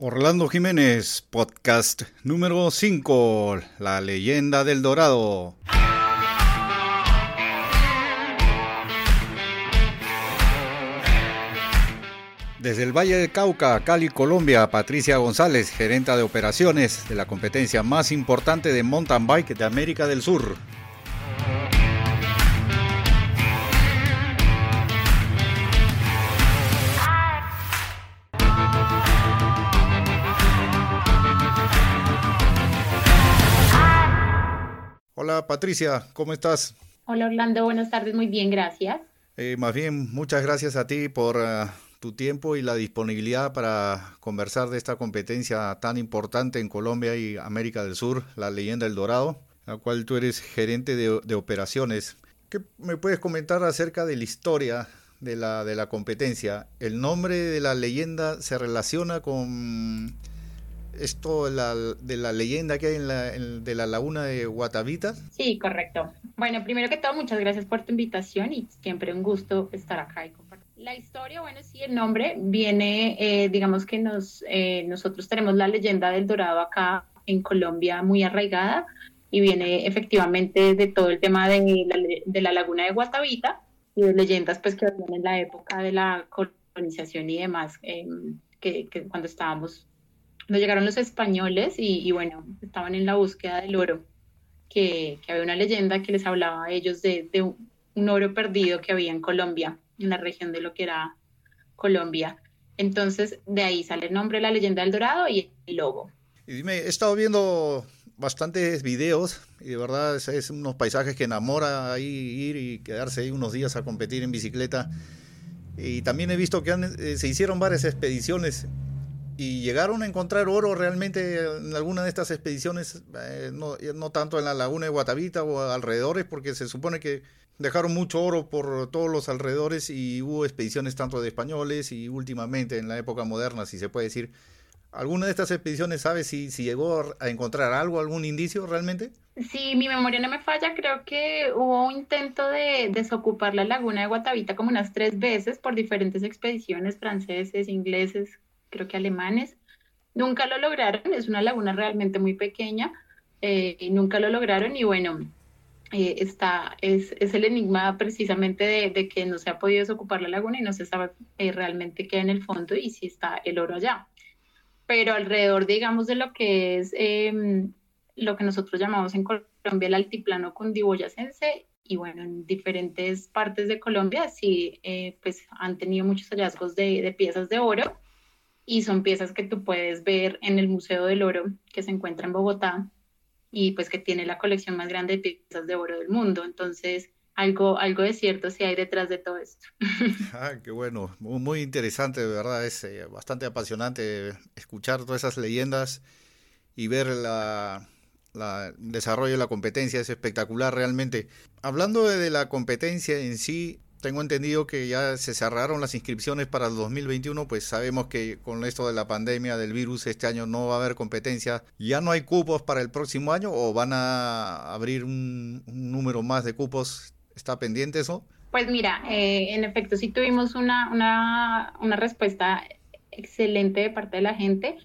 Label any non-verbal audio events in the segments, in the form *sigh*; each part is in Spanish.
Orlando Jiménez, podcast número 5, La leyenda del Dorado. Desde el Valle del Cauca, Cali, Colombia, Patricia González, gerenta de operaciones de la competencia más importante de mountain bike de América del Sur. Patricia, ¿cómo estás? Hola Orlando, buenas tardes, muy bien, gracias. Eh, más bien, muchas gracias a ti por uh, tu tiempo y la disponibilidad para conversar de esta competencia tan importante en Colombia y América del Sur, la leyenda del Dorado, la cual tú eres gerente de, de operaciones. ¿Qué me puedes comentar acerca de la historia de la, de la competencia? ¿El nombre de la leyenda se relaciona con esto la, de la leyenda que hay en la, de la laguna de Guatavita? Sí, correcto. Bueno, primero que todo, muchas gracias por tu invitación y siempre un gusto estar acá y compartir. La historia, bueno, sí, el nombre viene, eh, digamos que nos, eh, nosotros tenemos la leyenda del dorado acá en Colombia muy arraigada y viene efectivamente de todo el tema de la, de la laguna de Guatavita y de leyendas pues que en la época de la colonización y demás, eh, que, que cuando estábamos cuando llegaron los españoles y, y, bueno, estaban en la búsqueda del oro, que, había una leyenda que les hablaba a ellos de, un, oro perdido que había en Colombia, en la región de lo que era Colombia. Entonces, de ahí sale el nombre, la leyenda del dorado y el logo. Y dime, he estado viendo bastantes videos y de verdad es, es unos paisajes que enamora ahí ir y quedarse ahí unos días a competir en bicicleta. Y también he visto que eh, se hicieron varias expediciones y llegaron a encontrar oro realmente en alguna de estas expediciones, eh, no, no, tanto en la laguna de Guatavita o alrededores, porque se supone que dejaron mucho oro por todos los alrededores y hubo expediciones tanto de españoles y últimamente en la época moderna, si se puede decir. ¿Alguna de estas expediciones sabe si, si llegó a encontrar algo, algún indicio realmente? Sí, mi memoria no me falla, creo que hubo un intento de desocupar la laguna de Guatavita como unas tres veces por diferentes expediciones franceses, ingleses, creo que alemanes. Nunca lo lograron, es una laguna realmente muy pequeña, eh, y nunca lo lograron y bueno, eh, está, es, es, el enigma precisamente de, de, que no se ha podido desocupar la laguna y no se sabe eh, realmente qué hay en el fondo y si está el oro allá. Pero alrededor, digamos, de lo que es eh, lo que nosotros llamamos en Colombia el altiplano cundiboyacense y bueno, en diferentes partes de Colombia sí, eh, pues han tenido muchos hallazgos de, de piezas de oro y son piezas que tú puedes ver en el Museo del Oro que se encuentra en Bogotá y pues que tiene la colección más grande de piezas de oro del mundo. Entonces, algo, algo de cierto sí hay detrás de todo esto. *laughs* Ah, qué bueno, muy, muy interesante, de verdad, es eh, bastante apasionante escuchar todas esas leyendas y ver la, la desarrollo de la competencia, es espectacular realmente. Hablando de, de la competencia en sí, tengo entendido que ya se cerraron las inscripciones para el 2021, pues sabemos que con esto de la pandemia del virus este año no va a haber competencia. ¿Ya no hay cupos para el próximo año o van a abrir un, número más de cupos? ¿Está pendiente eso? Pues mira, eh, en efecto sí tuvimos una, una, una respuesta excelente de parte de la gente.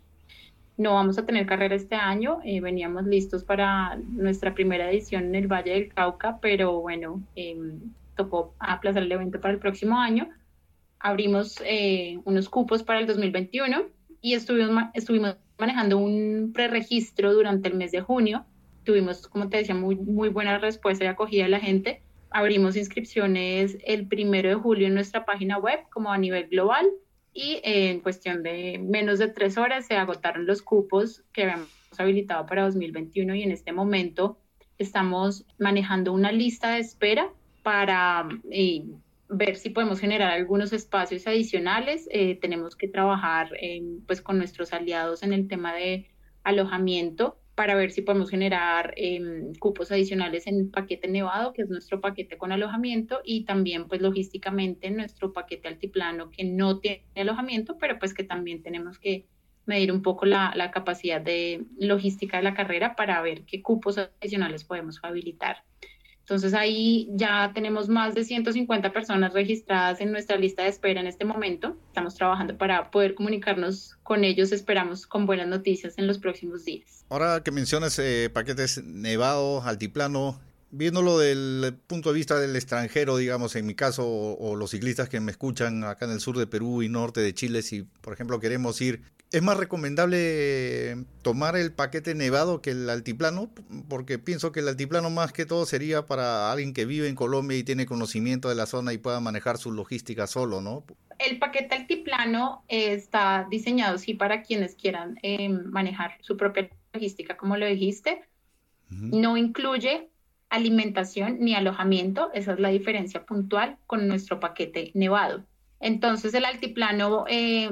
No vamos a tener carrera este año, eh, veníamos listos para nuestra primera edición en el Valle del Cauca, pero bueno, eh, tocó aplazar el evento para el próximo año. Abrimos eh, unos cupos para el 2021 y estuvimos, estuvimos manejando un preregistro durante el mes de junio. Tuvimos, como te decía, muy, muy buena respuesta y acogida de la gente. Abrimos inscripciones el primero de julio en nuestra página web, como a nivel global, y eh, en cuestión de menos de tres horas se agotaron los cupos que habíamos habilitado para 2021 y en este momento estamos manejando una lista de espera para eh, ver si podemos generar algunos espacios adicionales. Eh, tenemos que trabajar pues con nuestros aliados en el tema de alojamiento para ver si podemos generar eh, cupos adicionales en el paquete nevado, que es nuestro paquete con alojamiento, y también pues logísticamente nuestro paquete altiplano que no tiene alojamiento, pero pues que también tenemos que medir un poco la capacidad de logística de la carrera para ver qué cupos adicionales podemos habilitar. Entonces ahí ya tenemos más de 150 personas registradas en nuestra lista de espera en este momento. Estamos trabajando para poder comunicarnos con ellos, esperamos con buenas noticias en los próximos días. Ahora que mencionas eh, paquetes nevado, altiplano, viéndolo del punto de vista del extranjero, digamos, en mi caso, o, los ciclistas que me escuchan acá en el sur de Perú y norte de Chile, si por ejemplo queremos ir, ¿es más recomendable tomar el paquete nevado que el altiplano? Porque pienso que el altiplano más que todo sería para alguien que vive en Colombia y tiene conocimiento de la zona y pueda manejar su logística solo, ¿no? El paquete altiplano está diseñado, sí, para quienes quieran eh, manejar su propia logística, como lo dijiste. No incluye alimentación ni alojamiento. Esa es la diferencia puntual con nuestro paquete nevado. Entonces el altiplano eh,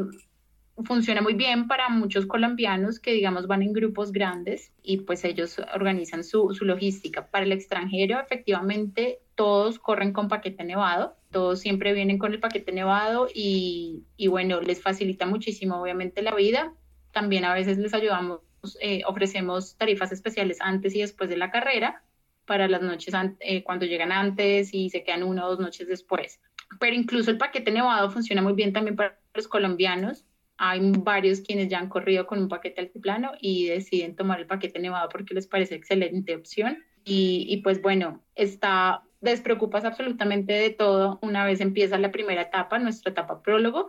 funciona muy bien para muchos colombianos que digamos van en grupos grandes y pues ellos organizan su, su logística. Para el extranjero efectivamente todos corren con paquete nevado, todos siempre vienen con el paquete nevado y, y bueno, les facilita muchísimo obviamente la vida. También a veces les ayudamos, eh, ofrecemos tarifas especiales antes y después de la carrera para las noches eh, cuando llegan antes y se quedan una o dos noches después. Pero incluso el paquete nevado funciona muy bien también para los colombianos. Hay varios quienes ya han corrido con un paquete altiplano y deciden tomar el paquete nevado porque les parece excelente opción. Y, pues bueno, está, despreocupas absolutamente de todo una vez empieza la primera etapa, nuestra etapa prólogo,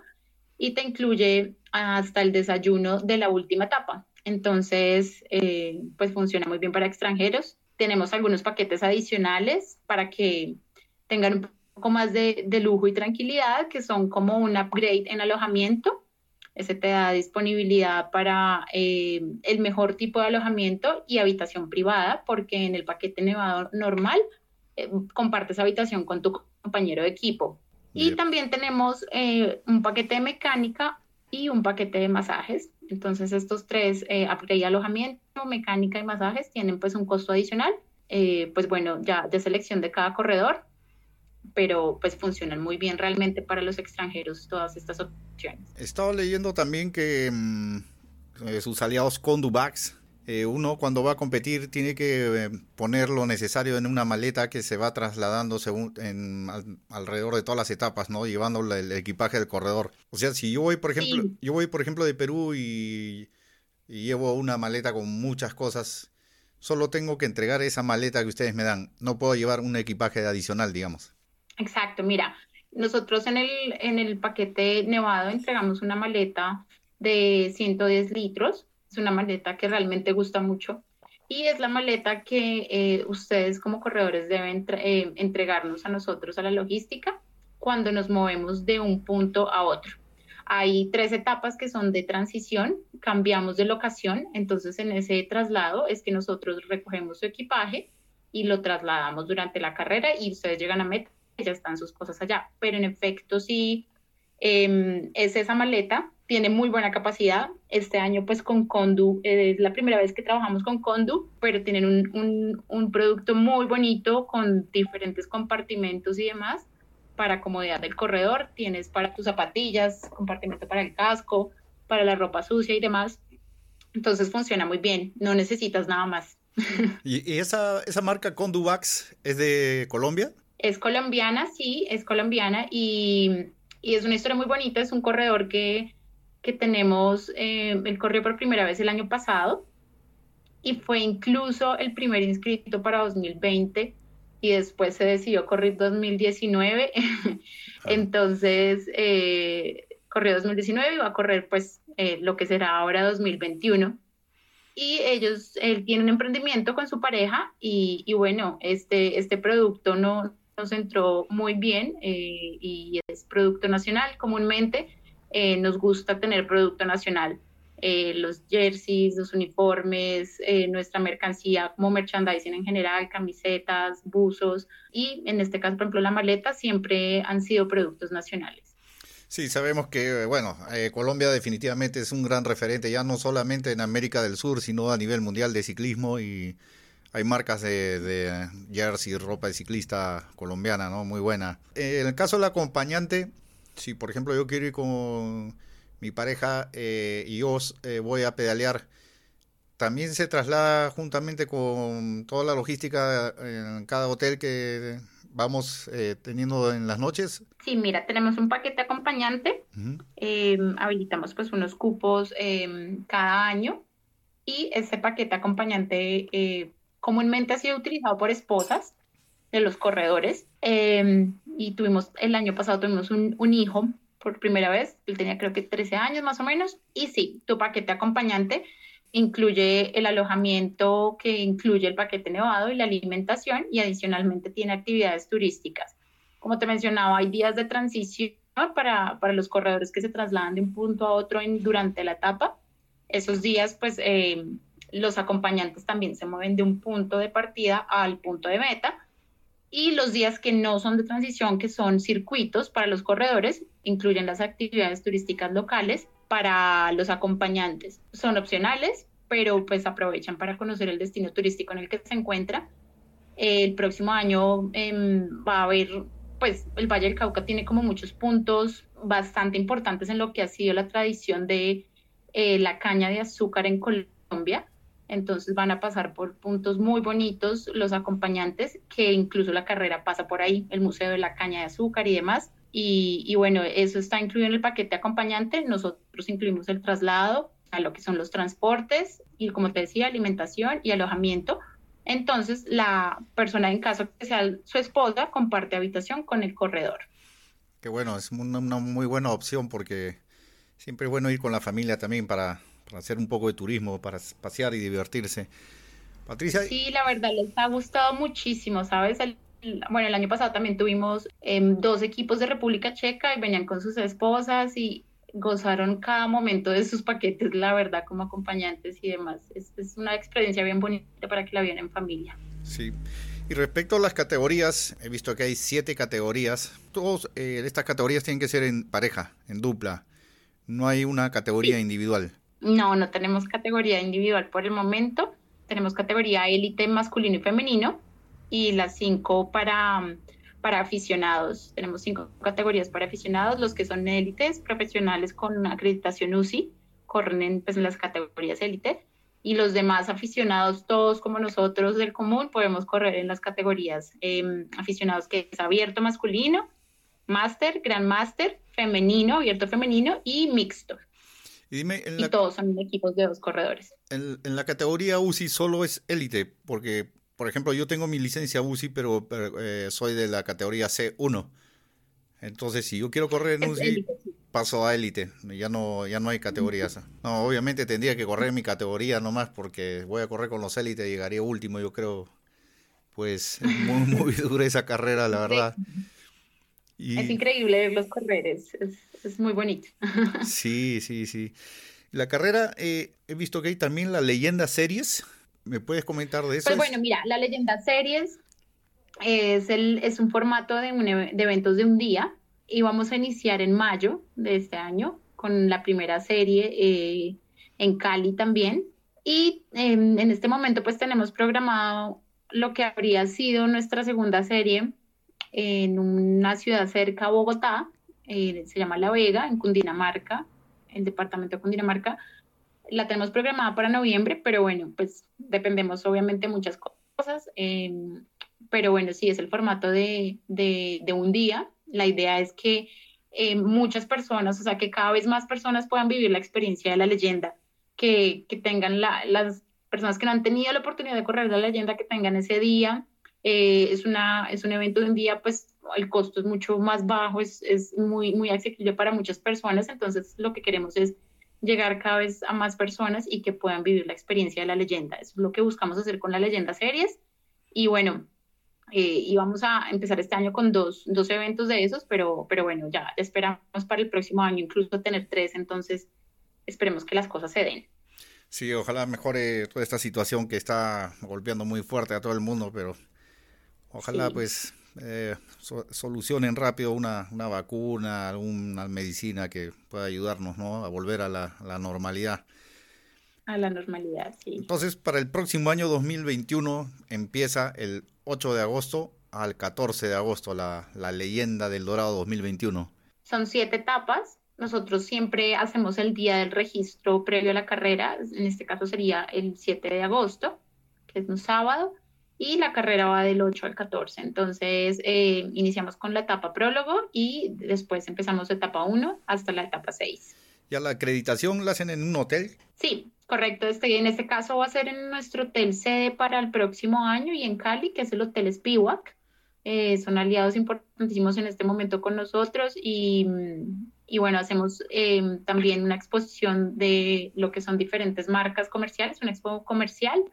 y te incluye hasta el desayuno de la última etapa. Entonces, eh, pues funciona muy bien para extranjeros tenemos algunos paquetes adicionales para que tengan un poco más de, lujo y tranquilidad, que son como un upgrade en alojamiento. Ese te da disponibilidad para eh, el mejor tipo de alojamiento y habitación privada, porque en el paquete nevado normal eh, compartes habitación con tu compañero de equipo. Y también tenemos eh, un paquete de mecánica y un paquete de masajes. Entonces estos tres, eh, upgrade alojamiento, mecánica y masajes, tienen pues un costo adicional, pues bueno, ya de selección de cada corredor, pero pues funcionan muy bien realmente para los extranjeros todas estas opciones. He estado leyendo también que mm, eh, sus aliados Condubax eh, uno cuando va a competir tiene que eh, poner lo necesario en una maleta que se va trasladando según en, alrededor de todas las etapas, ¿no? Llevando el, equipaje del corredor. O sea, si yo voy, por ejemplo, yo voy, por ejemplo, de Perú y, llevo una maleta con muchas cosas, solo tengo que entregar esa maleta que ustedes me dan. No puedo llevar un equipaje adicional, digamos. Exacto, mira, nosotros en el, en el paquete Nevado entregamos una maleta de 110 litros es una maleta que realmente gusta mucho y es la maleta que eh, ustedes como corredores deben eh, entregarnos a nosotros a la logística cuando nos movemos de un punto a otro. Hay tres etapas que son de transición, cambiamos de locación, entonces en ese traslado es que nosotros recogemos su equipaje y lo trasladamos durante la carrera y ustedes llegan a meta ya están sus cosas allá. Pero en efecto sí em, es esa maleta tiene muy buena capacidad. Este año pues con Condu, eh, es la primera vez que trabajamos con Condu, pero tienen un, un, producto muy bonito con diferentes compartimentos y demás para comodidad del corredor. Tienes para tus zapatillas, compartimento para el casco, para la ropa sucia y demás. Entonces funciona muy bien, no necesitas nada más. *laughs* ¿Y, esa, esa marca Conduvax es de Colombia? Es colombiana, sí, es colombiana y, y es una historia muy bonita. Es un corredor que que tenemos, eh, él corrió por primera vez el año pasado y fue incluso el primer inscrito para 2020 y después se decidió correr 2019. *laughs* Entonces, eh, corrió 2019 y va a correr pues eh, lo que será ahora 2021. Y ellos, él tiene un emprendimiento con su pareja y, y bueno, este, este producto no, nos entró muy bien eh, y es producto nacional comúnmente eh, nos gusta tener producto nacional. Eh, los jerseys, los uniformes, eh, nuestra mercancía como merchandising en general, camisetas, buzos y en este caso, por ejemplo, la maleta siempre han sido productos nacionales. Sí, sabemos que, bueno, Colombia definitivamente es un gran referente, ya no solamente en América del Sur, sino a nivel mundial de ciclismo y hay marcas de, de jersey, ropa de ciclista colombiana, ¿no? Muy buena. En el caso del acompañante, si por ejemplo yo quiero ir con mi pareja eh, y yo eh, voy a pedalear, también se traslada juntamente con toda la logística en cada hotel que vamos eh, teniendo en las noches? Sí, mira, tenemos un paquete acompañante, habilitamos pues unos cupos cada año y ese paquete acompañante eh, comúnmente ha sido utilizado por esposas de los corredores em, y tuvimos, el año pasado tuvimos un, un hijo por primera vez, él tenía creo que 13 años más o menos, y sí, tu paquete acompañante incluye el alojamiento que incluye el paquete nevado y la alimentación y adicionalmente tiene actividades turísticas. Como te mencionaba, hay días de transición para, para los corredores que se trasladan de un punto a otro en, durante la etapa. Esos días, pues, eh, los acompañantes también se mueven de un punto de partida al punto de meta. Y los días que no son de transición, que son circuitos para los corredores, incluyen las actividades turísticas locales para los acompañantes. Son opcionales, pero pues aprovechan para conocer el destino turístico en el que se encuentra. El próximo año em, va a haber, pues el Valle del Cauca tiene como muchos puntos bastante importantes en lo que ha sido la tradición de eh, la caña de azúcar en Colombia. Entonces van a pasar por puntos muy bonitos los acompañantes, que incluso la carrera pasa por ahí, el Museo de la Caña de Azúcar y demás. Y, bueno, eso está incluido en el paquete acompañante. Nosotros incluimos el traslado a lo que son los transportes y, como te decía, alimentación y alojamiento. Entonces, la persona, en caso que sea su esposa, comparte habitación con el corredor. Qué bueno, es una, muy buena opción porque siempre es bueno ir con la familia también para hacer un poco de turismo, para pasear y divertirse. Patricia. Sí, la verdad les ha gustado muchísimo, ¿sabes? El bueno, el año pasado también tuvimos em, dos equipos de República Checa y venían con sus esposas y gozaron cada momento de sus paquetes, la verdad, como acompañantes y demás. Es, es una experiencia bien bonita para que la vean en familia. Sí. Y respecto a las categorías, he visto que hay siete categorías. Todas eh, estas categorías tienen que ser en pareja, en dupla. No hay una categoría individual. No, no tenemos categoría individual por el momento. Tenemos categoría élite masculino y femenino y las cinco para, para aficionados. Tenemos cinco categorías para aficionados, los que son élites, profesionales con acreditación UCI, corren en, pues, las categorías élites, y los demás aficionados, todos como nosotros del común, podemos correr en las categorías em, aficionados que es abierto masculino, máster, gran máster, femenino, abierto femenino y mixto. Y, dime, y todos son equipos de dos corredores. En, en la categoría UCI solo es élite, porque por ejemplo, yo tengo mi licencia UCI, pero, eh, soy de la categoría C1. Entonces, si yo quiero correr en UCI, paso a élite. Ya no, ya no hay categorías. No, obviamente tendría que correr mi categoría nomás porque voy a correr con los élites y llegaría último, yo creo. Pues muy, *laughs* muy dura esa carrera, la verdad. Es increíble verlos correr, es, es, muy bonito. *laughs* Sí, sí, sí. La carrera, eh, he visto que hay también la leyenda series. ¿Me puedes comentar de eso? Pues bueno, mira, la leyenda series es, el, es un formato de, de eventos de un día y vamos a iniciar en mayo de este año con la primera serie eh, en Cali también. Y em, en este momento pues tenemos programado lo que habría sido nuestra segunda serie en una ciudad cerca a Bogotá, eh, se llama La Vega, en Cundinamarca, el departamento de Cundinamarca, la tenemos programada para noviembre, pero bueno, pues dependemos obviamente de muchas cosas. Em, pero bueno, sí, es el formato de, de, un día. La idea es que eh, muchas personas, o sea, que cada vez más personas puedan vivir la experiencia de la leyenda, que, que tengan la, las personas que no han tenido la oportunidad de correr la leyenda, que tengan ese día. Eh, es, una, es un evento de un día, pues el costo es mucho más bajo, es, es muy, muy accesible para muchas personas, entonces lo que queremos es llegar cada vez a más personas y que puedan vivir la experiencia de la leyenda. Eso es lo que buscamos hacer con la leyenda series. Y bueno, eh, íbamos a empezar este año con dos, dos eventos de esos, pero, pero bueno, ya esperamos para el próximo año incluso tener tres, entonces esperemos que las cosas se den. Sí, ojalá mejore toda esta situación que está golpeando muy fuerte a todo el mundo, pero ojalá pues eh, solucionen rápido una, una, vacuna, alguna medicina que pueda ayudarnos ¿no? a volver a la, normalidad. A la normalidad, sí. Entonces, para el próximo año 2021 empieza el 8 de agosto al 14 de agosto la, la leyenda del Dorado 2021. Son siete etapas nosotros siempre hacemos el día del registro previo a la carrera, en este caso sería el 7 de agosto, que es un sábado, y la carrera va del 8 al 14. Entonces, eh, iniciamos con la etapa prólogo y después empezamos etapa 1 hasta la etapa 6. ¿Ya la acreditación la hacen en un hotel? Sí, correcto. Este, en este caso va a ser en nuestro hotel sede para el próximo año y en Cali, que es el Hotel Spiwak. Eh, son aliados importantísimos en este momento con nosotros y, y bueno, hacemos eh, también una exposición de lo que son diferentes marcas comerciales, una expo comercial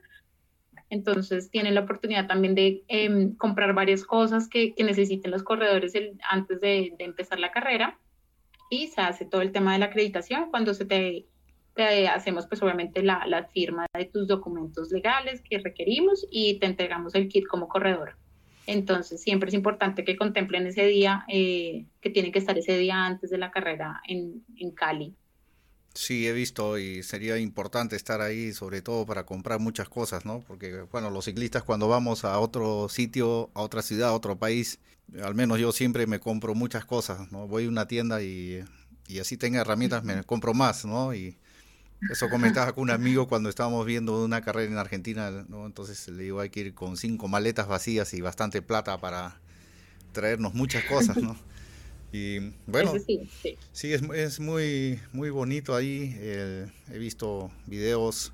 entonces tienen la oportunidad también de em, comprar varias cosas que, necesiten los corredores antes de, empezar la carrera. Y se hace todo el tema de la acreditación cuando se te, hacemos pues obviamente la, firma de tus documentos legales que requerimos y te entregamos el kit como corredor. Entonces siempre es importante que contemplen ese día, eh, que tienen que estar ese día antes de la carrera en, en Cali. Sí, he visto y sería importante estar ahí, sobre todo para comprar muchas cosas, ¿no? Porque, bueno, los ciclistas cuando vamos a otro sitio, a otra ciudad, a otro país, al menos yo siempre me compro muchas cosas, ¿no? Voy a una tienda y, y así tenga herramientas, me compro más, ¿no? Y eso comentaba con un amigo cuando estábamos viendo una carrera en Argentina, ¿no? Entonces le digo, hay que ir con cinco maletas vacías y bastante plata para traernos muchas cosas, ¿no? Y bueno, sí, sí. es, es, muy, muy bonito ahí. he visto videos.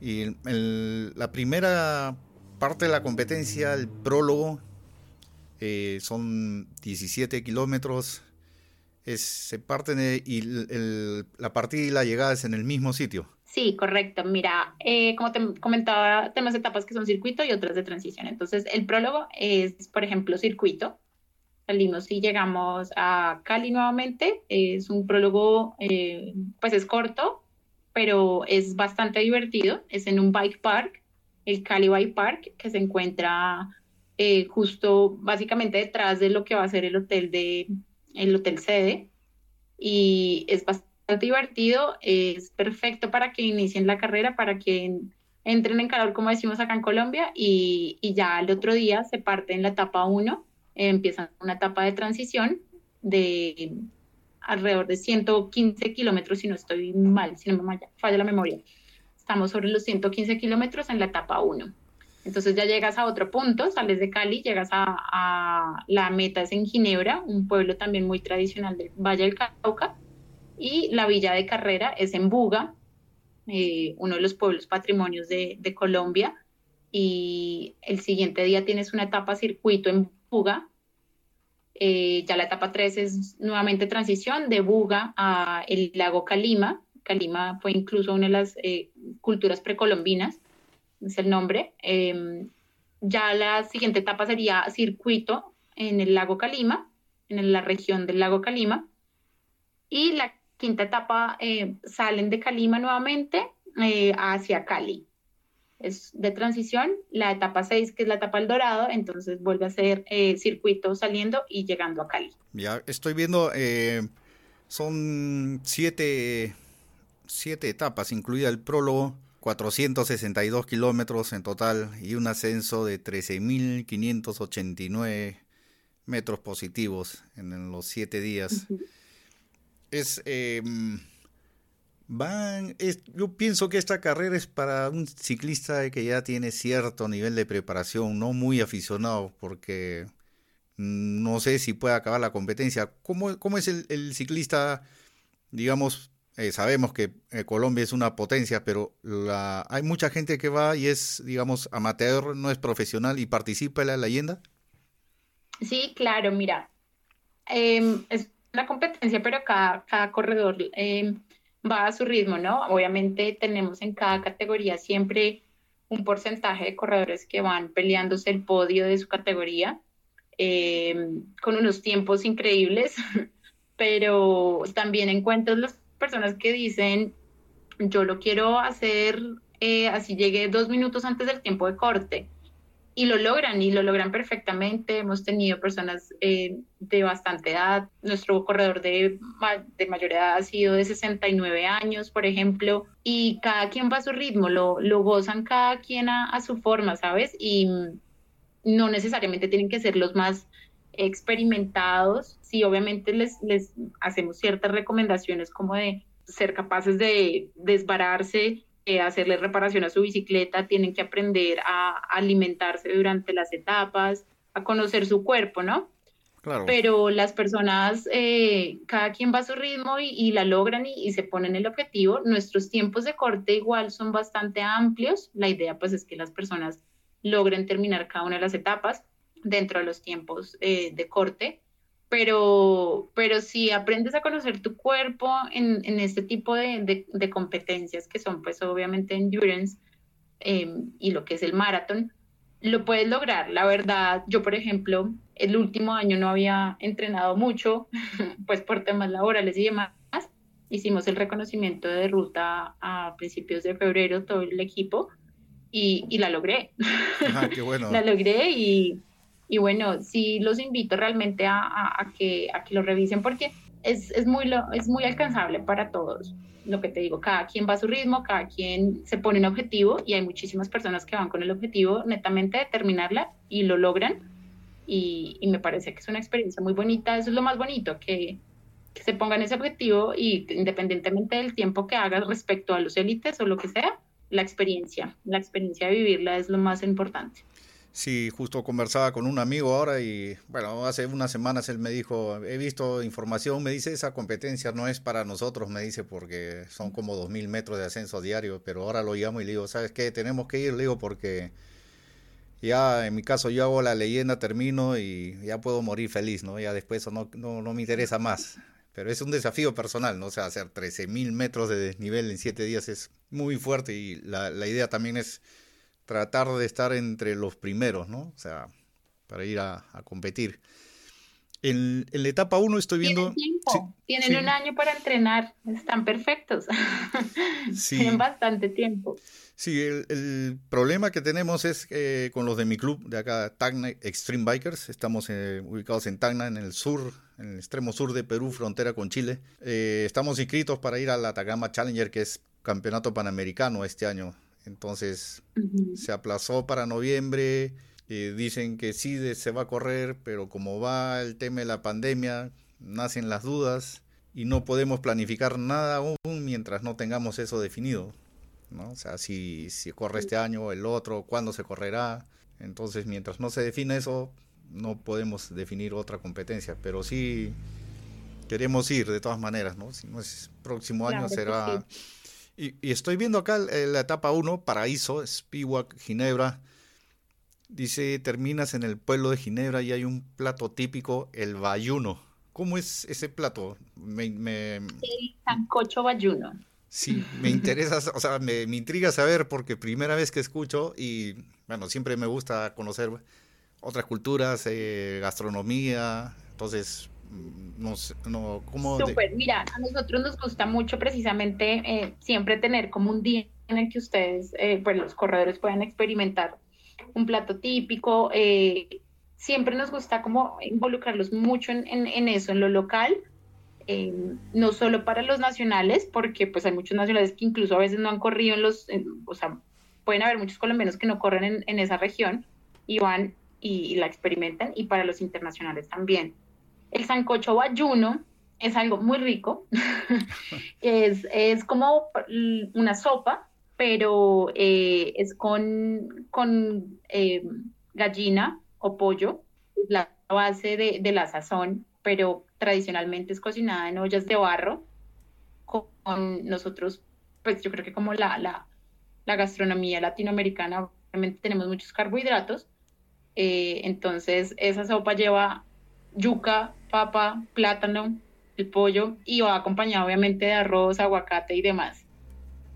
Y la primera parte de la competencia, el prólogo, eh, son 17 kilómetros. Es, se parten y la partida y la llegada es en el mismo sitio. Sí, correcto. Mira, eh, como te comentaba, tenemos etapas que son circuito y otras de transición. Entonces, el prólogo es, por ejemplo, circuito salimos y llegamos a Cali nuevamente. Es un prólogo, eh, pues es corto, pero es bastante divertido. Es en un bike park, el Cali Bike Park, que se encuentra eh, justo básicamente detrás de lo que va a ser el hotel de el hotel sede. Y es bastante divertido, es perfecto para que inicien la carrera, para que entren en calor, como decimos acá en Colombia, y, y ya el otro día se parte en la etapa 1 empiezan una etapa de transición de alrededor de 115 kilómetros, si no estoy mal, si no me falla la memoria. Estamos sobre los 115 kilómetros en la etapa 1. Entonces ya llegas a otro punto, sales de Cali, llegas a, la meta es en Ginebra, un pueblo también muy tradicional del Valle del Cauca, y la villa de carrera es en Buga, eh, uno de los pueblos patrimonios de, de, Colombia, y el siguiente día tienes una etapa circuito en Buga. Eh, ya la etapa 3 es nuevamente transición de Buga a el lago Calima. Calima fue incluso una de las eh, culturas precolombinas, es el nombre. Em, ya la siguiente etapa sería circuito en el lago Calima, en la región del lago Calima. Y la quinta etapa eh, salen de Calima nuevamente hacia Cali es de transición, la etapa 6, que es la etapa El Dorado, entonces vuelve a ser eh, circuito saliendo y llegando a Cali. Ya estoy viendo, eh, son siete, siete etapas, incluida el prólogo, 462 kilómetros en total y un ascenso de 13.589 metros positivos en, los siete días. Es... Eh, Van, yo pienso que esta carrera es para un ciclista que ya tiene cierto nivel de preparación, no muy aficionado, porque no sé si puede acabar la competencia. ¿Cómo, cómo es el, ciclista? Digamos, eh, sabemos que eh, Colombia es una potencia, pero la, hay mucha gente que va y es, digamos, amateur, no es profesional y participa en la leyenda. Sí, claro, mira, em, es una competencia, pero cada, cada corredor em, va a su ritmo, ¿no? Obviamente tenemos en cada categoría siempre un porcentaje de corredores que van peleándose el podio de su categoría eh, con unos tiempos increíbles, *laughs* pero también encuentro las personas que dicen, yo lo quiero hacer eh, así llegué dos minutos antes del tiempo de corte y lo logran y lo logran perfectamente. Hemos tenido personas eh, de bastante edad. Nuestro corredor de, de mayor edad ha sido de 69 años, por ejemplo, y cada quien va a su ritmo, lo, lo gozan cada quien a, su forma, ¿sabes? Y no necesariamente tienen que ser los más experimentados, sí, obviamente les, les hacemos ciertas recomendaciones como de ser capaces de desbararse, hacerle reparación a su bicicleta, tienen que aprender a alimentarse durante las etapas, a conocer su cuerpo, ¿no? Claro. Pero las personas, eh, cada quien va a su ritmo y, la logran y, y, se ponen el objetivo. Nuestros tiempos de corte igual son bastante amplios. La idea pues es que las personas logren terminar cada una de las etapas dentro de los tiempos eh, de corte. Pero, pero si aprendes a conocer tu cuerpo en, en este tipo de, de, competencias que son pues obviamente endurance em, y lo que es el maratón, lo puedes lograr. La verdad, yo por ejemplo, el último año no había entrenado mucho, *laughs* pues por temas laborales y demás. Hicimos el reconocimiento de ruta a principios de febrero, todo el equipo, y, y la logré. Ah, qué *laughs* bueno. la logré y, y bueno, sí los invito realmente a, que, a que lo revisen porque es, es, muy, es muy alcanzable para todos. Lo que te digo, cada quien va a su ritmo, cada quien se pone un objetivo y hay muchísimas personas que van con el objetivo netamente de terminarla y lo logran. Y, y me parece que es una experiencia muy bonita. Eso es lo más bonito, que, que se pongan ese objetivo y independientemente del tiempo que hagas respecto a los élites o lo que sea, la experiencia, la experiencia de vivirla es lo más importante. Sí, justo conversaba con un amigo ahora y bueno, hace unas semanas él me dijo, he visto información, me dice, esa competencia no es para nosotros, me dice, porque son como dos mil metros de ascenso diario, pero ahora lo llamo y le digo, ¿sabes qué? Tenemos que ir, le digo, porque ya en mi caso yo hago la leyenda, termino y ya puedo morir feliz, ¿no? Ya después no, no, no me interesa más. Pero es un desafío personal, ¿no? O sea, hacer 13 mil metros de desnivel en siete días es muy fuerte y la, la idea también es tratar de estar entre los primeros, ¿no? O sea, para ir a, competir. En, la etapa 1 estoy viendo... Tienen, tiempo. Tienen un año para entrenar, están perfectos. *laughs* Tienen bastante tiempo. Sí, el, problema que tenemos es que con los de mi club de acá, Tacna Extreme Bikers, estamos eh, ubicados en Tacna, en el sur, en el extremo sur de Perú, frontera con Chile. Eh, estamos inscritos para ir a la Atacama Challenger, que es campeonato panamericano este año. Entonces se aplazó para noviembre. Eh, dicen que sí se va a correr, pero como va el tema de la pandemia, nacen las dudas y no podemos planificar nada aún mientras no tengamos eso definido. ¿no? O sea, si, si corre este año o el otro, cuándo se correrá. Entonces, mientras no se define eso, no podemos definir otra competencia, pero sí queremos ir de todas maneras, ¿no? Si no es próximo año será... Y, estoy viendo acá eh, la etapa 1, Paraíso, Spiwak, Ginebra. Dice, terminas en el pueblo de Ginebra y hay un plato típico, el bayuno. ¿Cómo es ese plato? Me, me... El sancocho bayuno. Sí, me interesa, *laughs* o sea, me, me, intriga saber porque primera vez que escucho y, bueno, siempre me gusta conocer otras culturas, eh, gastronomía, entonces no, no ¿cómo Súper, mira, a nosotros nos gusta mucho precisamente eh, siempre tener como un día en el que ustedes, eh, pues los corredores puedan experimentar un plato típico. Eh, siempre nos gusta como involucrarlos mucho en, en, eso, en lo local, no solo para los nacionales, porque pues hay muchos nacionales que incluso a veces no han corrido en los, o sea, pueden haber muchos colombianos que no corren en, en esa región y van y la experimentan, y para los internacionales también. El sancocho bayuno es algo muy rico. *laughs* es, como una sopa, pero eh, es con, con eh, gallina o pollo, la base de, la sazón, pero tradicionalmente es cocinada en ollas de barro. Con, nosotros, pues yo creo que como la, la, gastronomía latinoamericana, obviamente tenemos muchos carbohidratos. Eh, entonces, esa sopa lleva yuca, papa, plátano, el pollo y va acompañado obviamente de arroz, aguacate y demás.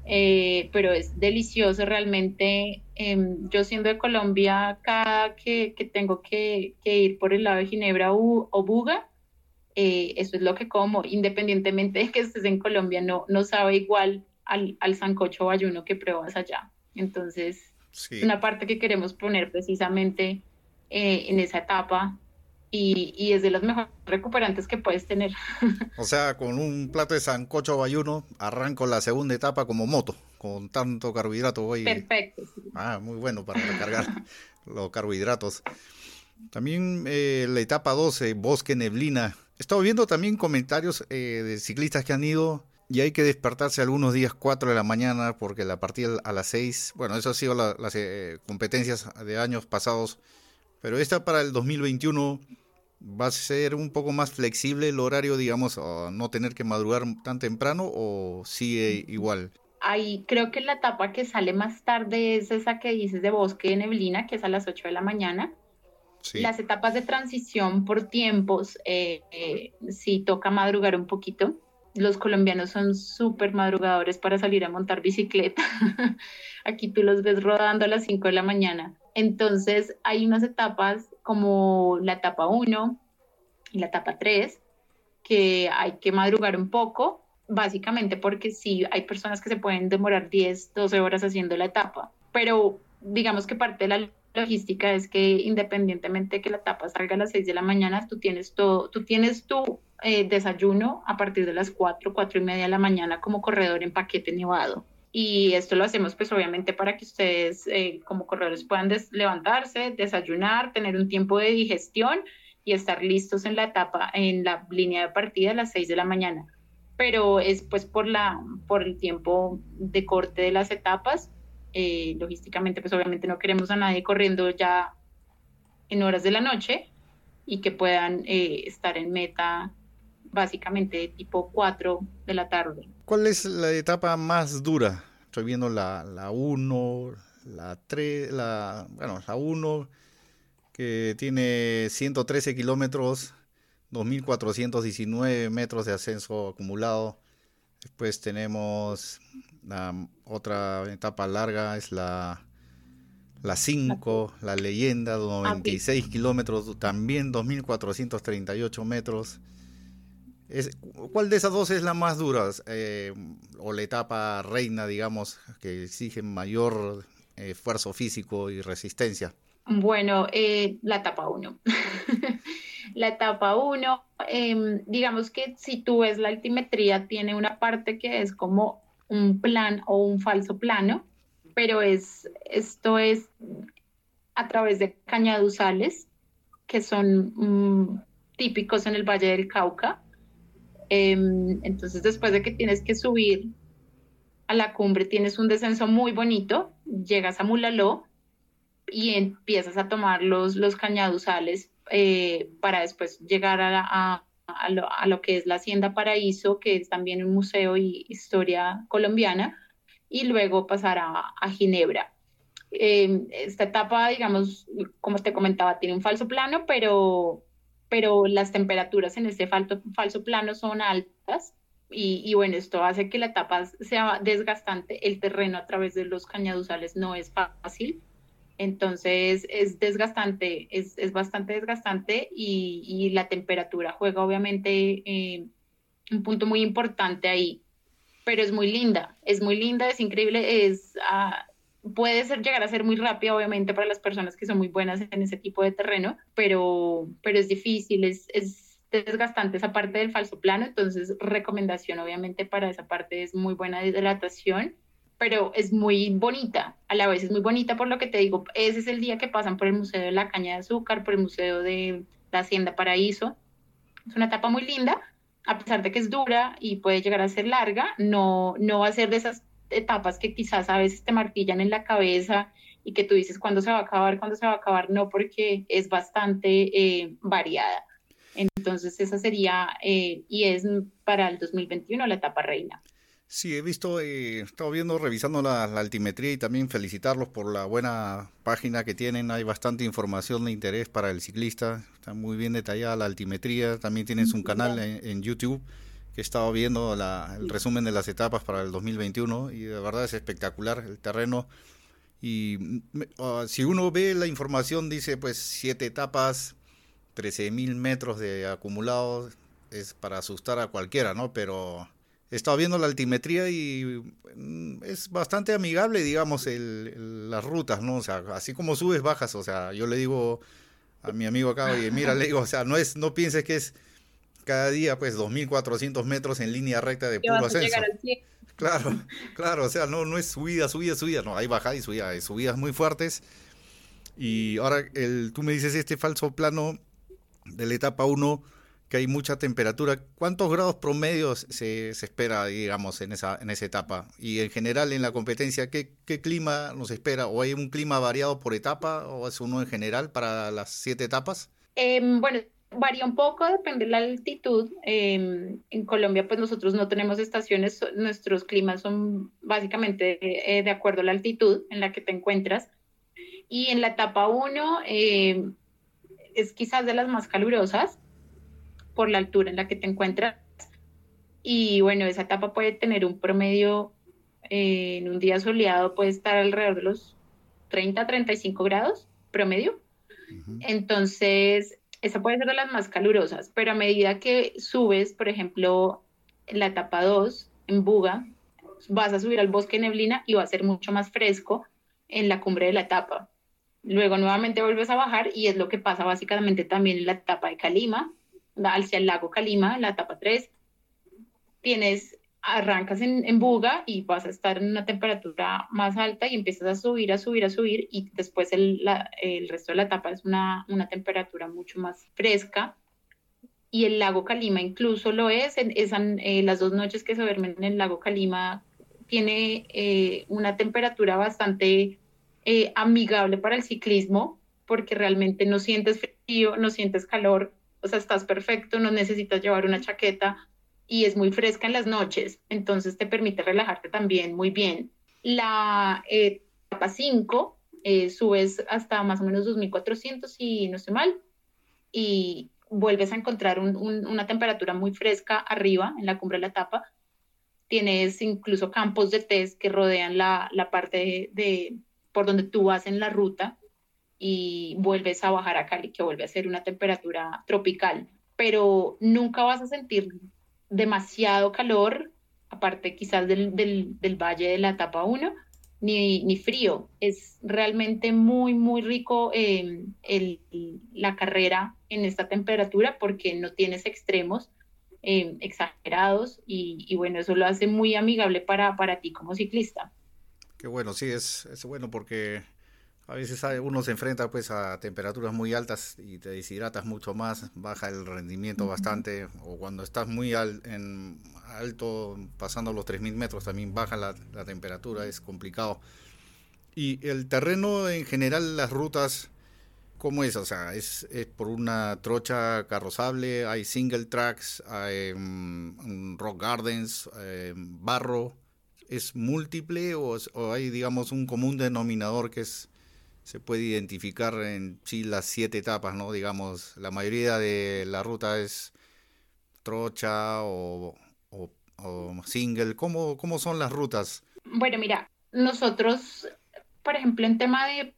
Eh, pero es delicioso realmente. Em, yo siendo de Colombia, cada que, tengo que, ir por el lado de Ginebra o Buga, eh, eso es lo que como, independientemente de que estés en Colombia, no, no sabe igual al, al sancocho bayuno que pruebas allá. Entonces, es una parte que queremos poner precisamente eh, en esa etapa y, y, es de los mejores recuperantes que puedes tener. *laughs* O sea, con un plato de sancocho bayuno, arranco la segunda etapa como moto, con tanto carbohidrato. Perfecto. Ah, muy bueno para recargar *laughs* los carbohidratos. También eh, la etapa 12, Bosque Neblina. He estado viendo también comentarios eh, de ciclistas que han ido y hay que despertarse algunos días 4 de la mañana porque la partida a las 6, bueno, eso ha sido las eh, competencias de años pasados, pero esta para el 2021 va a ser un poco más flexible el horario, digamos, no tener que madrugar tan temprano o sigue igual. Ahí creo que la etapa que sale más tarde es esa que dices de Bosque de Neblina, que es a las 8 de la mañana. Las etapas de transición por tiempos, eh, eh, sí toca madrugar un poquito. Los colombianos son súper madrugadores para salir a montar bicicleta. *laughs* Aquí tú los ves rodando a las 5 de la mañana. Entonces hay unas etapas como la etapa 1 y la etapa 3 que hay que madrugar un poco, básicamente porque sí hay personas que se pueden demorar 10, 12 horas haciendo la etapa, pero digamos que parte de la logística es que independientemente de que la etapa salga a las 6 de la mañana, tú tienes todo, tú tienes tu eh, desayuno a partir de las 4, 4 y media de la mañana como corredor en paquete nevado. Y esto lo hacemos pues obviamente para que ustedes eh, como corredores puedan levantarse, desayunar, tener un tiempo de digestión y estar listos en la etapa, en la línea de partida a las 6 de la mañana. Pero es pues por, la, por el tiempo de corte de las etapas eh, logísticamente, pues obviamente no queremos a nadie corriendo ya en horas de la noche y que puedan eh, estar en meta básicamente tipo 4 de la tarde. ¿Cuál es la etapa más dura? Estoy viendo la, la 1, la 3, la, bueno, la 1 que tiene 113 kilómetros, 2.419 metros de ascenso acumulado. Después tenemos la otra etapa larga, es la la 5, la leyenda, 96 kilómetros, también 2.438 metros. Es, ¿Cuál de esas dos es la más dura? Eh, o la etapa reina, digamos, que exige mayor eh, esfuerzo físico y resistencia. Bueno, eh, la etapa 1. *laughs* la etapa 1, em, digamos que si tú ves la altimetría, tiene una parte que es como un plan o un falso plano, pero es, esto es a través de cañaduzales que son mm, típicos en el Valle del Cauca. Em, entonces, después de que tienes que subir a la cumbre, tienes un descenso muy bonito, llegas a Mulaló y empiezas a tomar los, cañaduzales eh, para después llegar a, lo, que es la Hacienda Paraíso, que es también un museo y historia colombiana, y luego pasar a, Ginebra. Eh, esta etapa, digamos, como te comentaba, tiene un falso plano, pero, pero las temperaturas en este falso, falso plano son altas. Y, y, bueno, esto hace que la etapa sea desgastante. El terreno a través de los cañaduzales no es fácil. Entonces es desgastante, es, bastante desgastante y, la temperatura juega obviamente eh, un punto muy importante ahí, pero es muy linda, es muy linda, es increíble, es, ah, puede ser, llegar a ser muy rápida obviamente para las personas que son muy buenas en ese tipo de terreno, pero, pero es difícil, es, es desgastante esa parte del falso plano, entonces recomendación obviamente para esa parte es muy buena hidratación pero es muy bonita, a la vez es muy bonita por lo que te digo, ese es el día que pasan por el Museo de la Caña de Azúcar, por el Museo de la Hacienda Paraíso. Es una etapa muy linda, a pesar de que es dura y puede llegar a ser larga, no, no va a ser de esas etapas que quizás a veces te martillan en la cabeza y que tú dices cuándo se va a acabar, cuándo se va a acabar, no, porque es bastante eh, variada. Entonces esa sería, eh, y es para el 2021 la etapa reina. Sí, he visto, eh, he estado viendo, revisando la, altimetría y también felicitarlos por la buena página que tienen. Hay bastante información de interés para el ciclista. Está muy bien detallada la altimetría. También tienes un canal en, YouTube que he estado viendo el resumen de las etapas para el 2021 y de verdad es espectacular el terreno. Y ah, si uno ve la información, dice pues siete etapas, 13.000 metros de acumulados, es para asustar a cualquiera, ¿no? Pero he estado viendo la altimetría y mm, es bastante amigable, digamos, el, las rutas, ¿no? O sea, así como subes, bajas, o sea, yo le digo a mi amigo acá, oye, mira, le digo, o sea, no es, no pienses que es cada día, pues, 2.400 metros en línea recta de puro ascenso. *laughs* Claro, claro, o sea, no, no es subida, subida, subida, no, hay bajada y subida, hay subidas muy fuertes, Y ahora el, tú me dices este falso plano de la etapa 1 que hay mucha temperatura. ¿Cuántos grados promedios se, se, espera, digamos, en esa, en esa etapa? Y en general en la competencia, ¿qué, ¿qué, clima nos espera? ¿O hay un clima variado por etapa o es uno en general para las siete etapas? Eh, bueno, varía un poco, depende de la altitud. Eh, en Colombia, pues nosotros no tenemos estaciones, nuestros climas son básicamente eh, de acuerdo a la altitud en la que te encuentras. Y en la etapa 1 eh, es quizás de las más calurosas por la altura en la que te encuentras. Y bueno, esa etapa puede tener un promedio en un día soleado, puede estar alrededor de los 30, 35 grados promedio. Entonces, esa puede ser de las más calurosas, pero a medida que subes, por ejemplo, en la etapa 2, en Buga, vas a subir al bosque neblina y va a ser mucho más fresco en la cumbre de la etapa. Luego nuevamente vuelves a bajar y es lo que pasa básicamente también en la etapa de Calima, hacia el lago Calima, la etapa 3, tienes, arrancas en, en, Buga y vas a estar en una temperatura más alta y empiezas a subir, a subir, a subir y después el, la, el resto de la etapa es una, una, temperatura mucho más fresca. Y el lago Calima incluso lo es, en, es eh, las dos noches que se duermen en el lago Calima tiene eh, una temperatura bastante eh, amigable para el ciclismo porque realmente no sientes frío, no sientes calor, o sea, estás perfecto, no necesitas llevar una chaqueta y es muy fresca en las noches, entonces te permite relajarte también muy bien. La eh, etapa 5 eh, subes hasta más o menos 2400 y no estoy mal, y vuelves a encontrar un, un, una temperatura muy fresca arriba en la cumbre de la etapa. Tienes incluso campos de test que rodean la, la parte de, por donde tú vas en la ruta y vuelves a bajar a Cali, que vuelve a ser una temperatura tropical, pero nunca vas a sentir demasiado calor, aparte quizás del, del, valle de la etapa 1, ni, ni, frío. Es realmente muy, muy rico eh, el, la carrera en esta temperatura porque no tienes extremos eh, exagerados y, y, bueno, eso lo hace muy amigable para, para ti como ciclista. Qué bueno, sí, es, es bueno porque a veces uno se enfrenta pues a temperaturas muy altas y te deshidratas mucho más, baja el rendimiento bastante, o cuando estás muy al, en alto, pasando los 3.000 metros, también baja la, la, temperatura, es complicado. Y el terreno en general, las rutas, ¿cómo es? O sea, ¿es, es por una trocha carrozable? ¿Hay single tracks? ¿Hay um, rock gardens? Eh, ¿Barro? ¿Es múltiple o, o hay, digamos, un común denominador que es se puede identificar en sí las siete etapas, ¿no? Digamos, la mayoría de la ruta es trocha o, single. ¿Cómo, ¿Cómo son las rutas? Bueno, mira, nosotros, por ejemplo, en tema de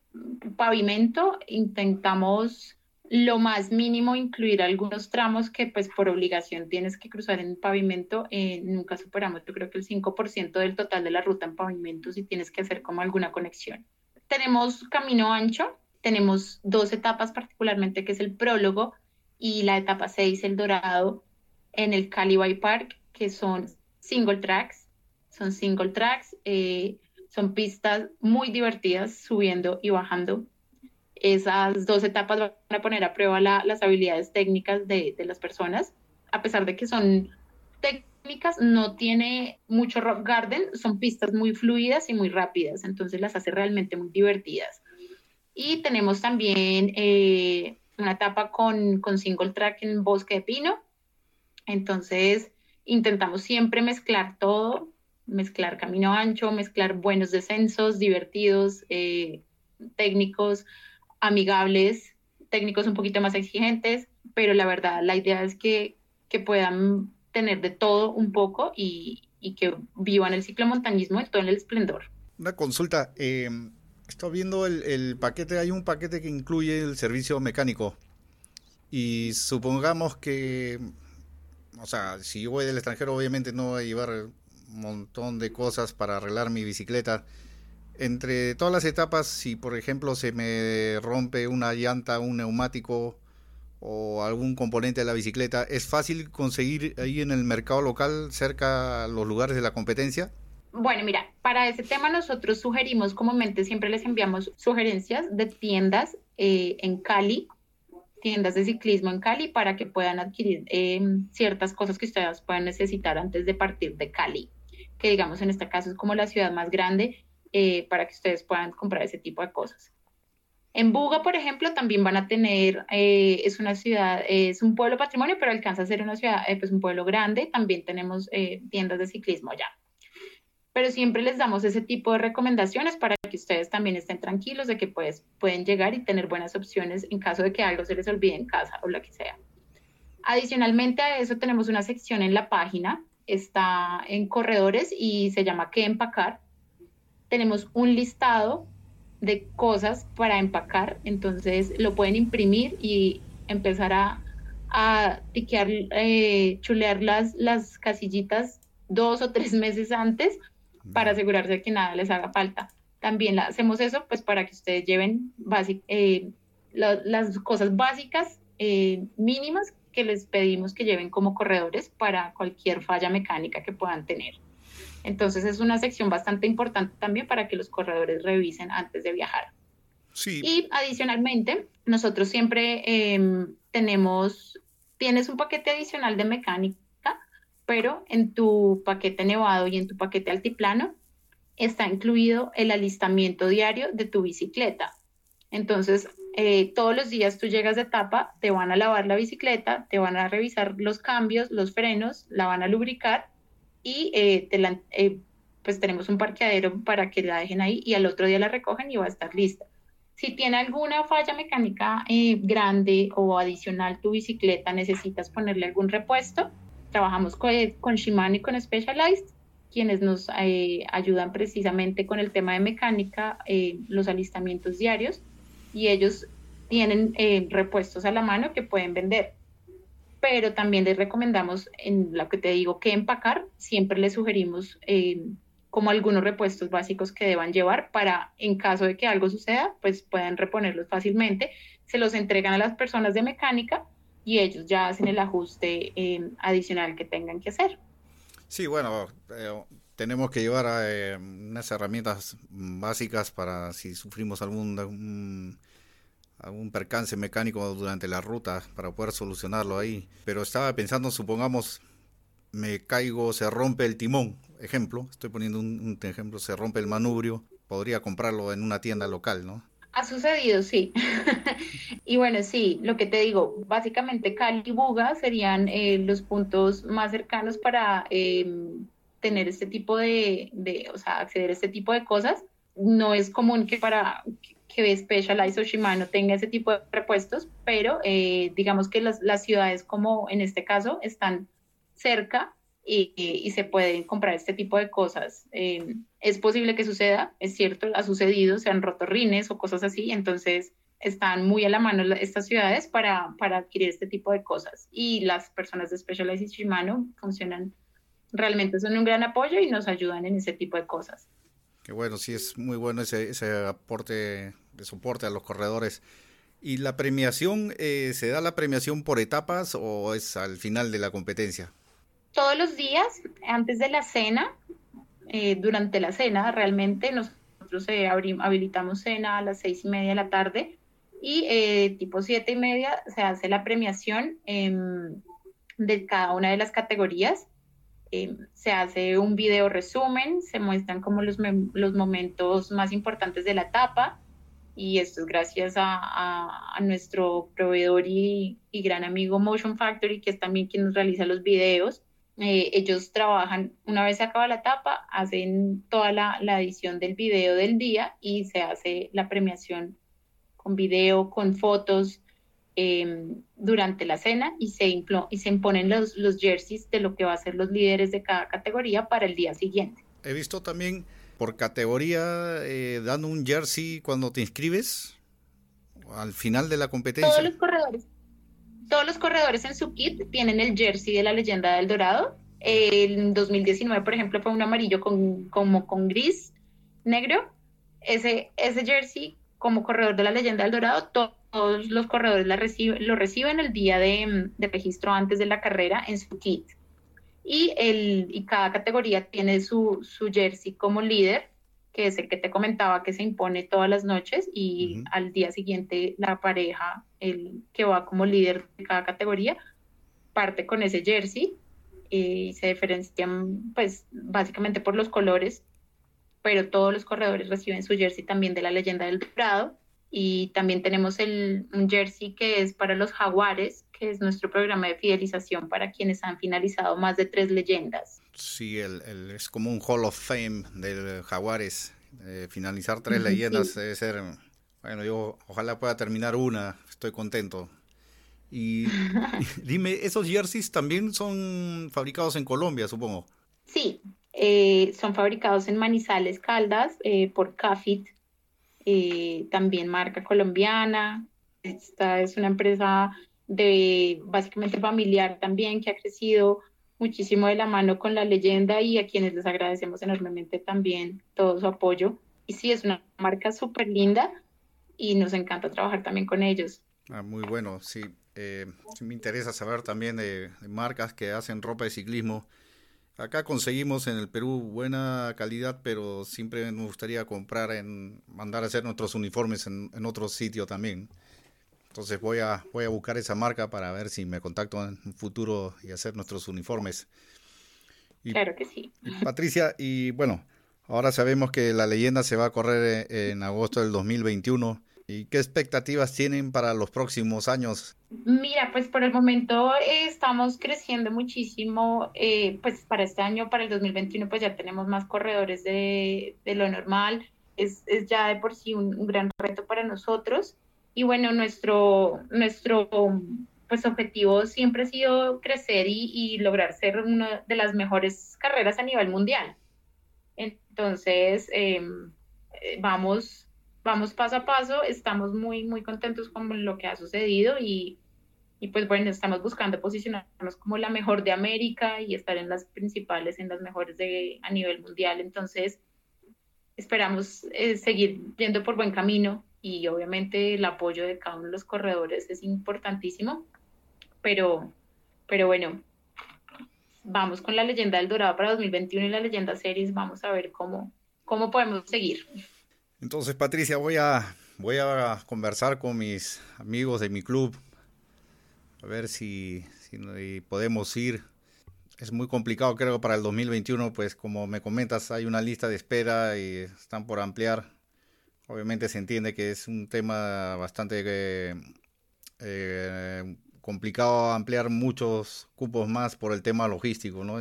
pavimento, intentamos lo más mínimo incluir algunos tramos que pues por obligación tienes que cruzar en pavimento, eh, nunca superamos yo creo que el 5% del total de la ruta en pavimento si tienes que hacer como alguna conexión tenemos camino ancho, tenemos dos etapas particularmente, que es el prólogo y la etapa 6, el dorado, en el Cali Park, que son single tracks, son single tracks, eh, son pistas muy divertidas subiendo y bajando. Esas dos etapas van a poner a prueba la, las habilidades técnicas de, de, las personas, a pesar de que son técnicas no tiene mucho rock garden, son pistas muy fluidas y muy rápidas, entonces las hace realmente muy divertidas. Y tenemos también eh, una etapa con, con single track en bosque de pino, entonces intentamos siempre mezclar todo, mezclar camino ancho, mezclar buenos descensos, divertidos, eh, técnicos, amigables, técnicos un poquito más exigentes, pero la verdad, la idea es que, que puedan tener de todo un poco y, y que vivan el ciclomontañismo en todo el esplendor. Una consulta, eh, estoy viendo el, el, paquete, hay un paquete que incluye el servicio mecánico y supongamos que, o sea, si yo voy del extranjero obviamente no voy a llevar un montón de cosas para arreglar mi bicicleta. Entre todas las etapas, si por ejemplo se me rompe una llanta, un neumático, o algún componente de la bicicleta, ¿es fácil conseguir ahí en el mercado local, cerca a los lugares de la competencia? Bueno, mira, para ese tema nosotros sugerimos, comúnmente siempre les enviamos sugerencias de tiendas eh, en Cali, tiendas de ciclismo en Cali, para que puedan adquirir eh, ciertas cosas que ustedes puedan necesitar antes de partir de Cali, que digamos en este caso es como la ciudad más grande, eh, para que ustedes puedan comprar ese tipo de cosas. En Buga, por ejemplo, también van a tener, es una ciudad, es un pueblo patrimonio, pero alcanza a ser una ciudad, pues un pueblo grande, también tenemos tiendas de ciclismo allá pero siempre les damos ese tipo de recomendaciones para que ustedes también estén tranquilos de que pues, pueden llegar y tener buenas opciones en caso de que algo se les olvide en casa o lo que sea. Adicionalmente a eso tenemos una sección en la página, está en corredores y se llama ¿Qué empacar? Tenemos un listado de cosas para empacar, entonces lo pueden imprimir y empezar a, a tiquear, eh, chulear las, las casillitas dos o tres *laughs* meses antes para asegurarse de que nada les haga falta. También hacemos eso pues para que ustedes lleven eh, las cosas básicas eh, mínimas que les pedimos que lleven como corredores para cualquier falla mecánica que puedan tener. Entonces es una sección bastante importante también para que los corredores revisen antes de viajar. Sí. Y adicionalmente, nosotros siempre em, tenemos, tienes un paquete adicional de mecánica pero en tu paquete nevado y en tu paquete altiplano está incluido el alistamiento diario de tu bicicleta. Entonces, eh, todos los días tú llegas de etapa, te van a lavar la bicicleta, te van a revisar los cambios, los frenos, la van a lubricar y eh, eh, pues tenemos un parqueadero para que la dejen ahí y al otro día la recogen y va a estar lista. Si tiene alguna falla mecánica grande o adicional tu bicicleta, necesitas ponerle algún repuesto, Trabajamos con, con Shimano y con Specialized, quienes nos eh, ayudan precisamente con el tema de mecánica, eh, los alistamientos diarios, y ellos tienen eh, repuestos a la mano que pueden vender. Pero también les recomendamos, en lo que te digo, que empacar, siempre les sugerimos como algunos repuestos básicos que deban llevar para, en caso de que algo suceda, pues puedan reponerlos fácilmente. Se los entregan a las personas de mecánica y ellos ya hacen el ajuste eh, adicional que tengan que hacer. Sí, bueno, eh, tenemos que llevar eh, unas herramientas básicas para si sufrimos algún percance mecánico durante la ruta para poder solucionarlo ahí. Pero estaba pensando, supongamos, me caigo, se rompe el timón, ejemplo, estoy poniendo un, un ejemplo, se rompe el manubrio, podría comprarlo en una tienda local, ¿no? Ha sucedido, sí. *laughs* y bueno, sí, lo que te digo, básicamente Cali y Buga serían eh, los puntos más cercanos para em, tener este tipo de, de, o sea, acceder a este tipo de cosas. No es común que para que Specialized o Shimano tenga ese tipo de repuestos, pero eh, digamos que las, las ciudades como en este caso están cerca y, se pueden comprar este tipo de cosas. Eh, es posible que suceda, es cierto, ha sucedido, se han roto rines o cosas así, entonces están muy a la mano estas ciudades para, para adquirir este tipo de cosas. Y las personas de Specialized Shimano funcionan, realmente son un gran apoyo y nos ayudan en ese tipo de cosas. Qué bueno, sí, es muy bueno ese, ese aporte de soporte a los corredores. ¿Y la premiación, eh, se da la premiación por etapas o es al final de la competencia? todos los días, antes de la cena, eh, durante la cena, realmente nosotros eh, habilitamos cena a las seis y media de la tarde y eh, tipo siete y media se hace la premiación em, de cada una de las categorías. Em, se hace un video resumen, se muestran como los, los momentos más importantes de la etapa y esto es gracias a, nuestro proveedor y, gran amigo Motion Factory, que es también quien nos realiza los videos. Eh, ellos trabajan, una vez se acaba la etapa, hacen toda la, edición del video del día y se hace la premiación con video, con fotos em, durante la cena y se, y se imponen los, los jerseys de lo que va a ser los líderes de cada categoría para el día siguiente. He visto también por categoría eh, dando un jersey cuando te inscribes al final de la competencia. Todos los corredores todos los corredores en su kit tienen el jersey de la leyenda del Dorado. En 2019, por ejemplo, fue un amarillo con, como con gris negro. Ese, ese jersey, como corredor de la leyenda del Dorado, todos los corredores la lo reciben el día de, registro antes de la carrera en su kit. y, el, y cada categoría tiene su, su jersey como líder, que es el que te comentaba que se impone todas las noches y al día siguiente la pareja, el que va como líder de cada categoría, parte con ese jersey y se diferencian pues básicamente por los colores, pero todos los corredores reciben su jersey también de la leyenda del Dorado y también tenemos el, un jersey que es para los jaguares, que es nuestro programa de fidelización para quienes han finalizado más de tres leyendas. Sí, el, es como un Hall of Fame del jaguares. Eh, finalizar tres leyendas debe ser, bueno, yo ojalá pueda terminar una, estoy contento. *laughs* Y, dime, ¿esos jerseys también son fabricados en Colombia, supongo? Sí, eh, son fabricados en Manizales, Caldas, eh, por Cafit, eh, también marca colombiana. Esta es una empresa de básicamente familiar también que ha crecido muchísimo de la mano con la leyenda y a quienes les agradecemos enormemente también todo su apoyo. Y sí, es una marca súper linda y nos encanta trabajar también con ellos. Ah, muy bueno, sí. Eh, me interesa saber también de, marcas que hacen ropa de ciclismo Acá conseguimos en el Perú buena calidad, pero siempre nos gustaría comprar en mandar a hacer nuestros uniformes en, en otro sitio también. Entonces voy a voy a buscar esa marca para ver si me contacto en un futuro y hacer nuestros uniformes. claro que sí. Patricia, y bueno, ahora sabemos que la leyenda se va a correr en agosto del 2021. ¿Y qué expectativas tienen para los próximos años? Mira, pues por el momento eh, estamos creciendo muchísimo, eh, pues para este año, para el 2021, pues ya tenemos más corredores de, de lo normal, es, es, ya de por sí un, un, gran reto para nosotros. Y bueno, nuestro, nuestro pues objetivo siempre ha sido crecer y, y lograr ser una de las mejores carreras a nivel mundial. Entonces, em, eh, vamos vamos paso a paso, estamos muy, muy contentos con lo que ha sucedido y, y pues bueno, estamos buscando posicionarnos como la mejor de América y estar en las principales, en las mejores de, a nivel mundial. Entonces, esperamos eh, seguir yendo por buen camino y obviamente el apoyo de cada uno de los corredores es importantísimo, pero, pero bueno, vamos con la leyenda del Dorado para 2021 y la leyenda Series, vamos a ver cómo, cómo podemos seguir. Entonces, Patricia, voy a, voy a conversar con mis amigos de mi club, a ver si, podemos ir. Es muy complicado, creo, para el 2021, pues como me comentas, hay una lista de espera y están por ampliar. Obviamente se entiende que es un tema bastante eh, eh, complicado ampliar muchos cupos más por el tema logístico, ¿no?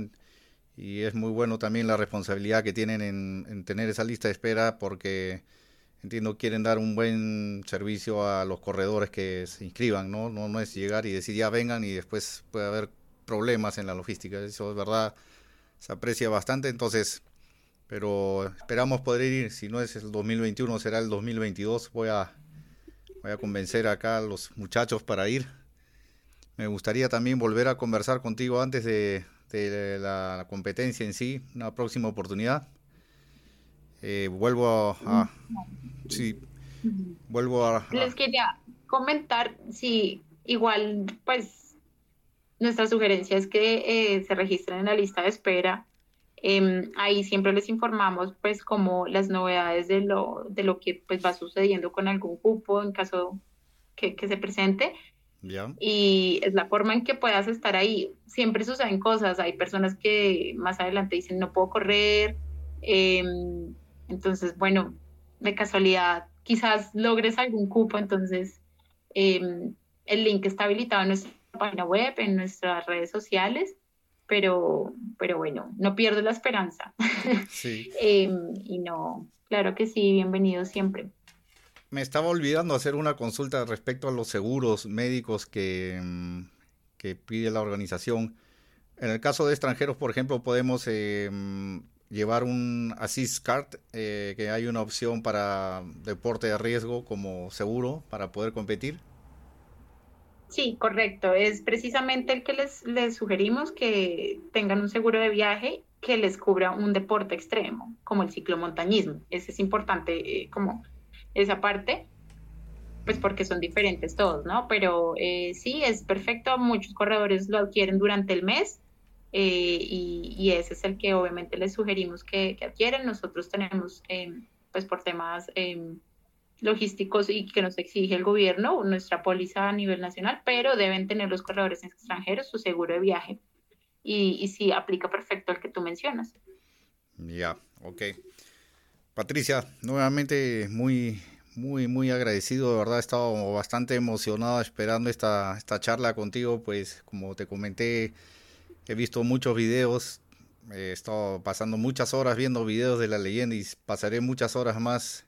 Y es muy bueno también la responsabilidad que tienen en, tener esa lista de espera porque entiendo quieren dar un buen servicio a los corredores que se inscriban, ¿no? No, es llegar y decir ya vengan y después puede haber problemas en la logística, eso es verdad, se aprecia bastante, entonces, pero esperamos poder ir, si no es el 2021 será el 2022, voy a, voy a convencer acá a los muchachos para ir. Me gustaría también volver a conversar contigo antes de, de la, competencia en sí, una próxima oportunidad. Eh, vuelvo a, sí, vuelvo a, Les quería comentar, si igual, pues, nuestra sugerencia es que eh, se registren en la lista de espera. Eh, ahí siempre les informamos, pues, como las novedades de lo, de lo que pues, va sucediendo con algún cupo en caso que se presente y es la forma en que puedas estar ahí. Siempre suceden cosas, hay personas que más adelante dicen no puedo correr, em, entonces bueno, de casualidad quizás logres algún cupo, entonces em, el link está habilitado en nuestra página web, en nuestras redes sociales, pero, pero bueno, no pierdo la esperanza. Sí. *laughs* Em, y no, claro que sí, bienvenido siempre me estaba olvidando hacer una consulta respecto a los seguros médicos que, mm, pide la organización. En el caso de extranjeros, por ejemplo, podemos mm, llevar un Assist Card, eh, que hay una opción para deporte de riesgo como seguro para poder competir. Sí, correcto. Es precisamente el que les, les sugerimos que tengan un seguro de viaje que les cubra un deporte extremo, como el ciclomontañismo. Ese es importante eh, como esa parte, pues porque son diferentes todos, ¿no? Pero eh, sí, es perfecto, muchos corredores lo adquieren durante el mes eh, y, ese es el que obviamente les sugerimos que, que adquieran. Nosotros tenemos, em, pues por temas em, logísticos y que nos exige el gobierno, nuestra póliza a nivel nacional, pero deben tener los corredores extranjeros su seguro de viaje. Y, y sí, aplica perfecto el que tú mencionas. Ya, ok. Patricia, nuevamente muy, muy, muy agradecido, de verdad he estado bastante emocionado esperando esta, esta charla contigo, pues como te comenté, he visto muchos videos, he estado pasando muchas horas viendo videos de la leyenda y pasaré muchas horas más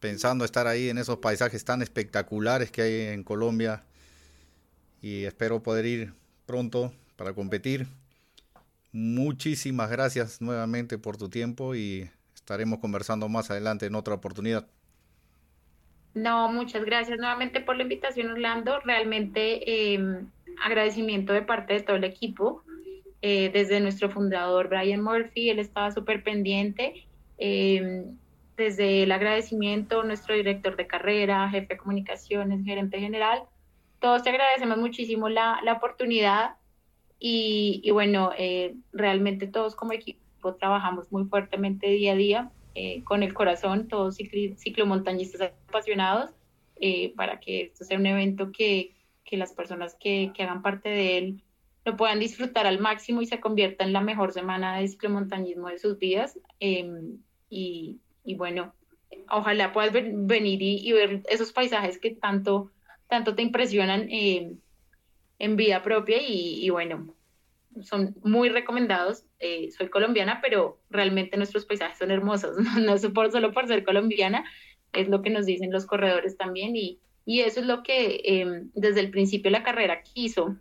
pensando estar ahí en esos paisajes tan espectaculares que hay en Colombia y espero poder ir pronto para competir. Muchísimas gracias nuevamente por tu tiempo y estaremos conversando más adelante en otra oportunidad. No, muchas gracias nuevamente por la invitación, Orlando. Realmente em, agradecimiento de parte de todo el equipo, eh, desde nuestro fundador Brian Murphy, él estaba súper pendiente. Em, desde el agradecimiento, nuestro director de carrera, jefe de comunicaciones, gerente general, todos te agradecemos muchísimo la, la oportunidad y, y bueno, eh, realmente todos como equipo trabajamos muy fuertemente día a día, eh, con el corazón, todos ciclomontañistas apasionados, eh, para que esto sea un evento que, que las personas que, que, hagan parte de él lo puedan disfrutar al máximo y se convierta en la mejor semana de ciclomontañismo de sus vidas. Em, y, y, bueno, ojalá puedas venir y, ver esos paisajes que tanto, tanto te impresionan em, en vida propia y, y bueno, son muy recomendados. Eh, soy colombiana, pero realmente nuestros paisajes son hermosos, *laughs* no, no por, solo por ser colombiana, es lo que nos dicen los corredores también y, y eso es lo que em, desde el principio de la carrera quiso.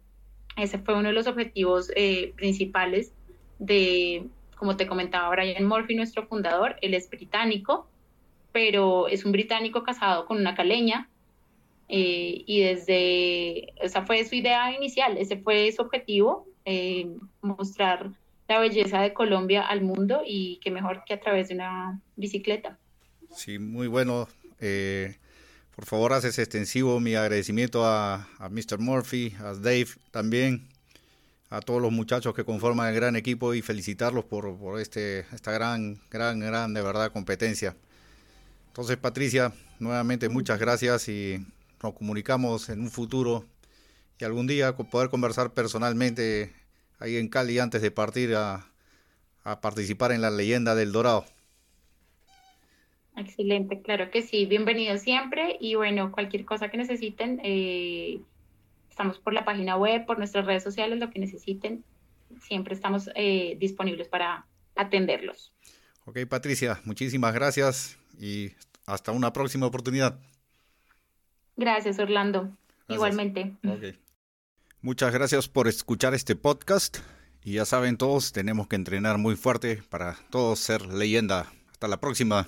Ese fue uno de los objetivos eh, principales de, como te comentaba Brian Murphy, nuestro fundador, él es británico, pero es un británico casado con una caleña, eh, y desde, esa fue su idea inicial, ese fue su objetivo, eh, mostrar la belleza de Colombia al mundo y que mejor que a través de una bicicleta. Sí, muy bueno. Eh, por favor, haces extensivo mi agradecimiento a, a, Mr. Murphy, a Dave también, a todos los muchachos que conforman el gran equipo y felicitarlos por, por este, esta gran, gran, gran, de verdad, competencia. Entonces, Patricia, nuevamente muchas gracias y nos comunicamos en un futuro y algún día poder conversar personalmente ahí en Cali antes de partir a, a participar en la leyenda del Dorado. Excelente, claro que sí, bienvenido siempre y bueno, cualquier cosa que necesiten, eh, estamos por la página web, por nuestras redes sociales, lo que necesiten, siempre estamos eh, disponibles para atenderlos. Ok, Patricia, muchísimas gracias y hasta una próxima oportunidad. Gracias, Orlando. Igualmente. Muchas gracias por escuchar este podcast. Y ya saben todos, tenemos que entrenar muy fuerte para todos ser leyenda. Hasta la próxima.